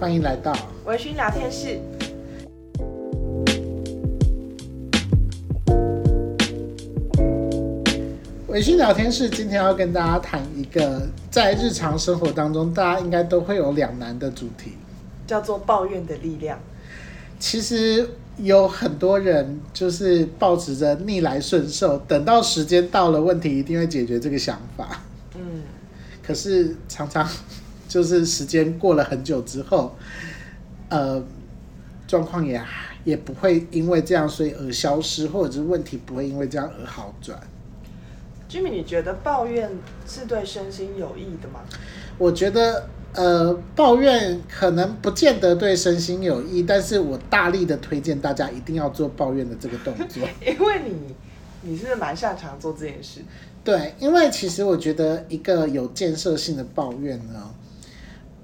欢迎来到微醺聊天室。微醺聊天室今天要跟大家谈一个在日常生活当中大家应该都会有两难的主题，叫做抱怨的力量。其实有很多人就是抱持着逆来顺受，等到时间到了，问题一定会解决这个想法。嗯，可是常常就是时间过了很久之后，呃，状况也也不会因为这样所以而消失，或者是问题不会因为这样而好转。Jimmy，你觉得抱怨是对身心有益的吗？我觉得。呃，抱怨可能不见得对身心有益，但是我大力的推荐大家一定要做抱怨的这个动作，因为你你是蛮擅长做这件事。对，因为其实我觉得一个有建设性的抱怨呢，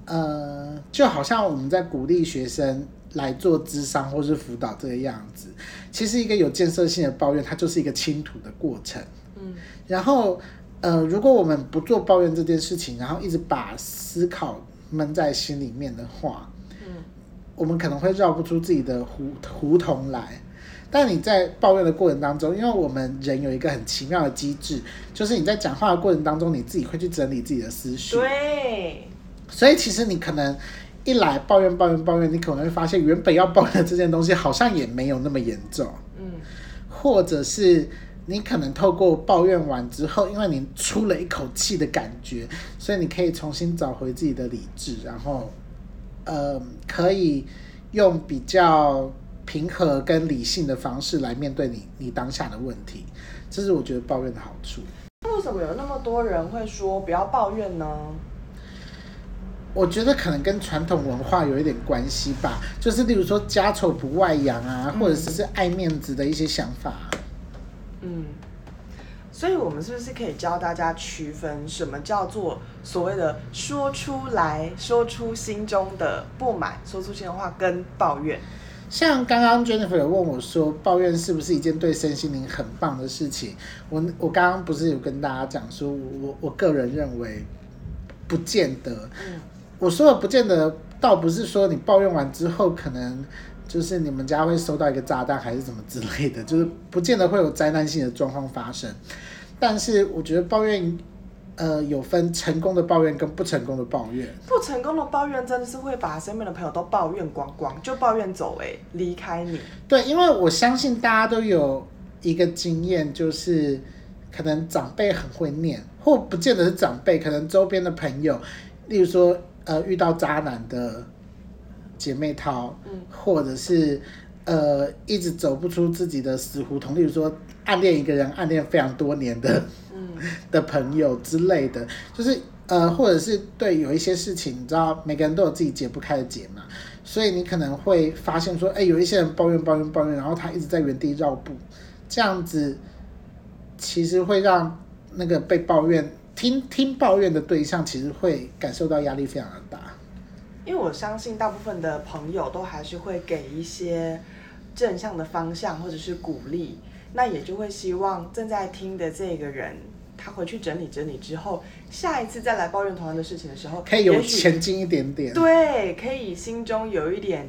呃，就好像我们在鼓励学生来做智商或是辅导这个样子，其实一个有建设性的抱怨，它就是一个倾吐的过程。嗯，然后。呃，如果我们不做抱怨这件事情，然后一直把思考闷在心里面的话，嗯，我们可能会绕不出自己的胡胡同来。但你在抱怨的过程当中，因为我们人有一个很奇妙的机制，就是你在讲话的过程当中，你自己会去整理自己的思绪。对。所以其实你可能一来抱怨抱怨抱怨，你可能会发现原本要抱怨的这件东西好像也没有那么严重。嗯。或者是。你可能透过抱怨完之后，因为你出了一口气的感觉，所以你可以重新找回自己的理智，然后，呃，可以用比较平和跟理性的方式来面对你你当下的问题，这是我觉得抱怨的好处。为什么有那么多人会说不要抱怨呢？我觉得可能跟传统文化有一点关系吧，就是例如说家丑不外扬啊，或者是是爱面子的一些想法。嗯，所以，我们是不是可以教大家区分什么叫做所谓的说出来说出心中的不满，说出心的话跟抱怨？像刚刚 Jennifer 有问我说，抱怨是不是一件对身心灵很棒的事情？我我刚刚不是有跟大家讲说，我我个人认为不见得。嗯，我说的不见得，倒不是说你抱怨完之后可能。就是你们家会收到一个炸弹，还是怎么之类的，就是不见得会有灾难性的状况发生。但是我觉得抱怨，呃，有分成功的抱怨跟不成功的抱怨。不成功的抱怨真的是会把身边的朋友都抱怨光光，就抱怨走哎，离开你。对，因为我相信大家都有一个经验，就是可能长辈很会念，或不见得是长辈，可能周边的朋友，例如说呃遇到渣男的。姐妹淘，或者是呃一直走不出自己的死胡同，例如说暗恋一个人，暗恋非常多年的，嗯，的朋友之类的，就是呃或者是对有一些事情，你知道每个人都有自己解不开的结嘛，所以你可能会发现说，哎，有一些人抱怨抱怨抱怨，然后他一直在原地绕步，这样子其实会让那个被抱怨听听抱怨的对象，其实会感受到压力非常的大。因为我相信大部分的朋友都还是会给一些正向的方向或者是鼓励，那也就会希望正在听的这个人，他回去整理整理之后，下一次再来抱怨同样的事情的时候，可以有前进一点点，对，可以心中有一点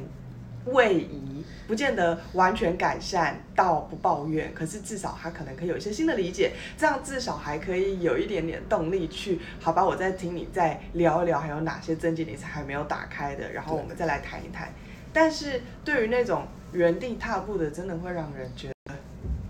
位移。不见得完全改善到不抱怨，可是至少他可能可以有一些新的理解，这样至少还可以有一点点动力去，好吧，我再听你再聊一聊，还有哪些症结你是还没有打开的，然后我们再来谈一谈。但是对于那种原地踏步的，真的会让人觉得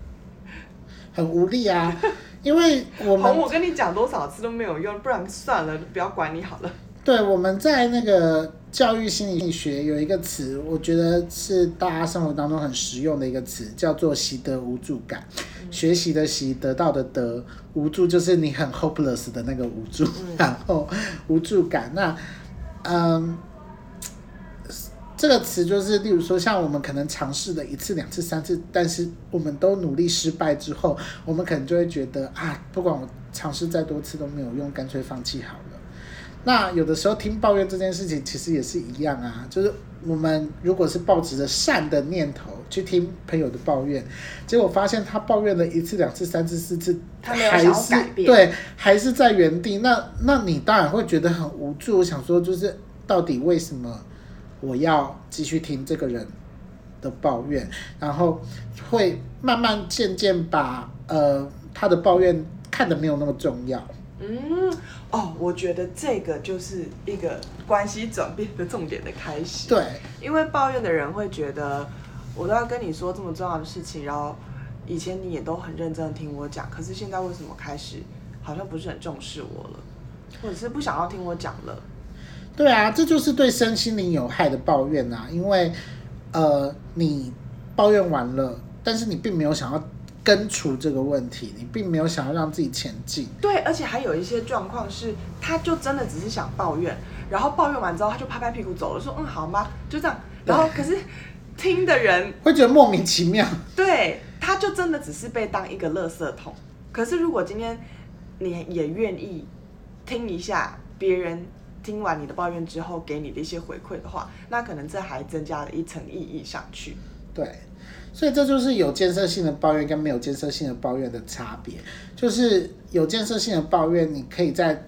很无力啊，因为我们 我跟你讲多少次都没有用，不然算了，不要管你好了。对，我们在那个教育心理学有一个词，我觉得是大家生活当中很实用的一个词，叫做习得无助感。嗯、学习的习，得到的得，无助就是你很 hopeless 的那个无助，嗯、然后无助感。那，嗯，这个词就是，例如说，像我们可能尝试了一次、两次、三次，但是我们都努力失败之后，我们可能就会觉得啊，不管我尝试再多次都没有用，干脆放弃好了。那有的时候听抱怨这件事情其实也是一样啊，就是我们如果是抱持着善的念头去听朋友的抱怨，结果发现他抱怨了一次、两次、三次、四次，他没有想要改变，对，还是在原地。那那你当然会觉得很无助。我想说，就是到底为什么我要继续听这个人的抱怨，然后会慢慢渐渐把呃他的抱怨看得没有那么重要。嗯，哦，我觉得这个就是一个关系转变的重点的开始。对，因为抱怨的人会觉得，我都要跟你说这么重要的事情，然后以前你也都很认真的听我讲，可是现在为什么开始好像不是很重视我了，或者是不想要听我讲了？对啊，这就是对身心灵有害的抱怨啊，因为呃，你抱怨完了，但是你并没有想要。根除这个问题，你并没有想要让自己前进。对，而且还有一些状况是，他就真的只是想抱怨，然后抱怨完之后，他就拍拍屁股走了，说：“嗯，好吗？”就这样。然后可是听的人会觉得莫名其妙。对，他就真的只是被当一个垃圾桶。可是如果今天你也愿意听一下别人听完你的抱怨之后给你的一些回馈的话，那可能这还增加了一层意义上去。对。所以这就是有建设性的抱怨跟没有建设性的抱怨的差别。就是有建设性的抱怨，你可以在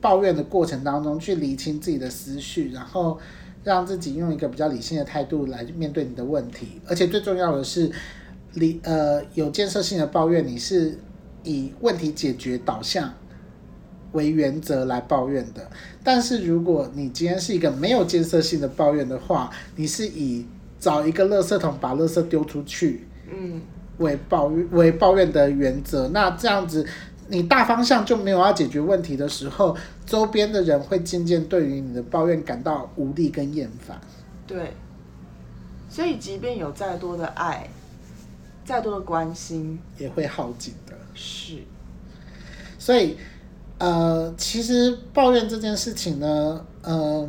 抱怨的过程当中去理清自己的思绪，然后让自己用一个比较理性的态度来面对你的问题。而且最重要的是，理呃有建设性的抱怨，你是以问题解决导向为原则来抱怨的。但是如果你今天是一个没有建设性的抱怨的话，你是以找一个垃圾桶，把垃圾丢出去，嗯，为抱怨为抱怨的原则。那这样子，你大方向就没有要解决问题的时候，周边的人会渐渐对于你的抱怨感到无力跟厌烦。对，所以即便有再多的爱，再多的关心，也会耗尽的。是，所以，呃，其实抱怨这件事情呢，嗯、呃。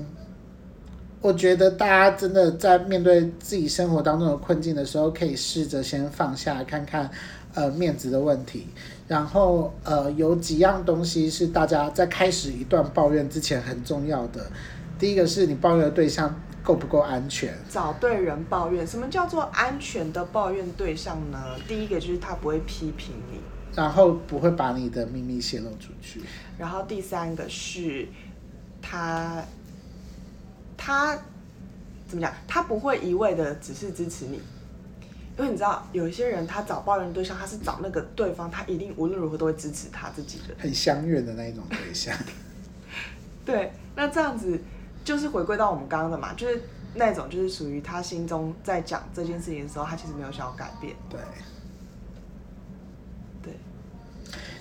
我觉得大家真的在面对自己生活当中的困境的时候，可以试着先放下，看看，呃，面子的问题。然后，呃，有几样东西是大家在开始一段抱怨之前很重要的。第一个是你抱怨的对象够不够安全？找对人抱怨。什么叫做安全的抱怨对象呢？第一个就是他不会批评你，然后不会把你的秘密泄露出去。然后第三个是他。他怎么讲？他不会一味的只是支持你，因为你知道，有一些人他找抱怨对象，他是找那个对方，他一定无论如何都会支持他自己的，很相悦的那一种对象。对，那这样子就是回归到我们刚刚的嘛，就是那种就是属于他心中在讲这件事情的时候，他其实没有想要改变。对，对，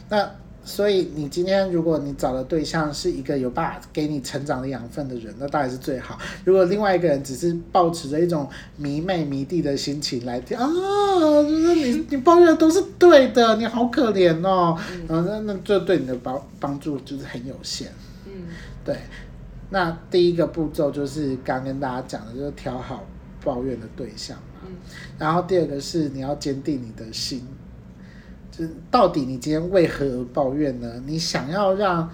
那。所以你今天如果你找的对象是一个有办法给你成长的养分的人，那当然是最好。如果另外一个人只是抱持着一种迷妹迷弟的心情来听啊，就是你你抱怨的都是对的，你好可怜哦，然后那那这对你的帮帮助就是很有限。嗯，对。那第一个步骤就是刚跟大家讲的，就是挑好抱怨的对象嘛。嗯。然后第二个是你要坚定你的心。就到底你今天为何而抱怨呢？你想要让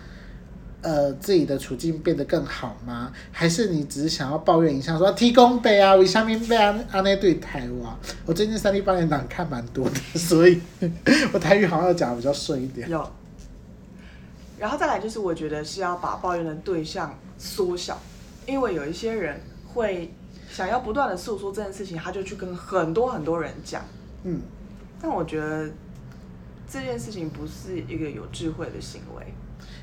呃自己的处境变得更好吗？还是你只是想要抱怨一下说，说提供杯啊，为什么被安安内对台湾？我最近三 D 八点档看蛮多的，所以 我台语好像要讲的比较顺一点。有，然后再来就是我觉得是要把抱怨的对象缩小，因为有一些人会想要不断的诉说这件事情，他就去跟很多很多人讲。嗯，但我觉得。这件事情不是一个有智慧的行为，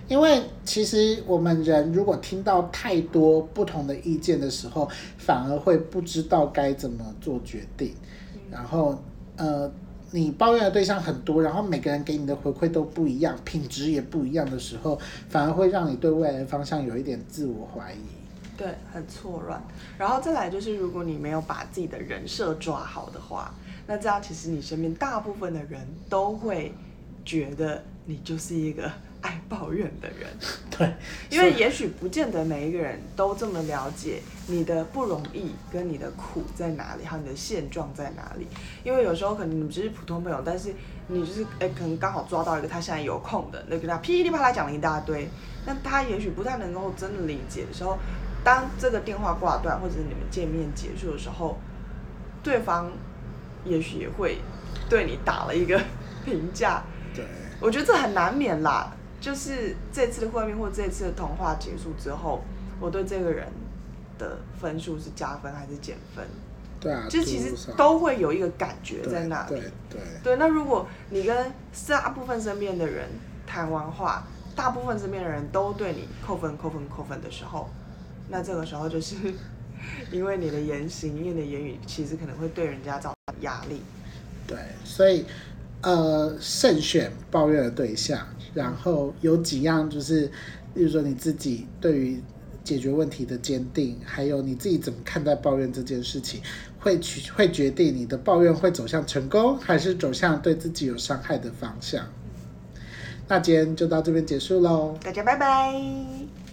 因为其实我们人如果听到太多不同的意见的时候，反而会不知道该怎么做决定。然后，呃，你抱怨的对象很多，然后每个人给你的回馈都不一样，品质也不一样的时候，反而会让你对未来的方向有一点自我怀疑。对，很错乱。然后再来就是，如果你没有把自己的人设抓好的话。那这样，其实你身边大部分的人都会觉得你就是一个 爱抱怨的人。对，因为也许不见得每一个人都这么了解你的不容易跟你的苦在哪里，还有你的现状在哪里。因为有时候可能你们只是普通朋友，但是你就是哎，可能刚好抓到一个他现在有空的，那跟他噼里啪啦讲了一大堆，那他也许不太能够真的理解的时候，当这个电话挂断或者是你们见面结束的时候，对方。也许也会对你打了一个 评价，对，我觉得这很难免啦。就是这次的会面或这次的通话结束之后，我对这个人的分数是加分还是减分。对啊，就其实都会有一个感觉在那里。对对。那如果你跟大部分身边的人谈完话，大部分身边的人都对你扣分、扣分、扣分的时候，那这个时候就是 因为你的言行、因为你的言语，其实可能会对人家造成压力。对，所以呃，慎选抱怨的对象，然后有几样就是，例如说你自己对于解决问题的坚定，还有你自己怎么看待抱怨这件事情，会取会决定你的抱怨会走向成功，还是走向对自己有伤害的方向。那今天就到这边结束喽，大家拜拜。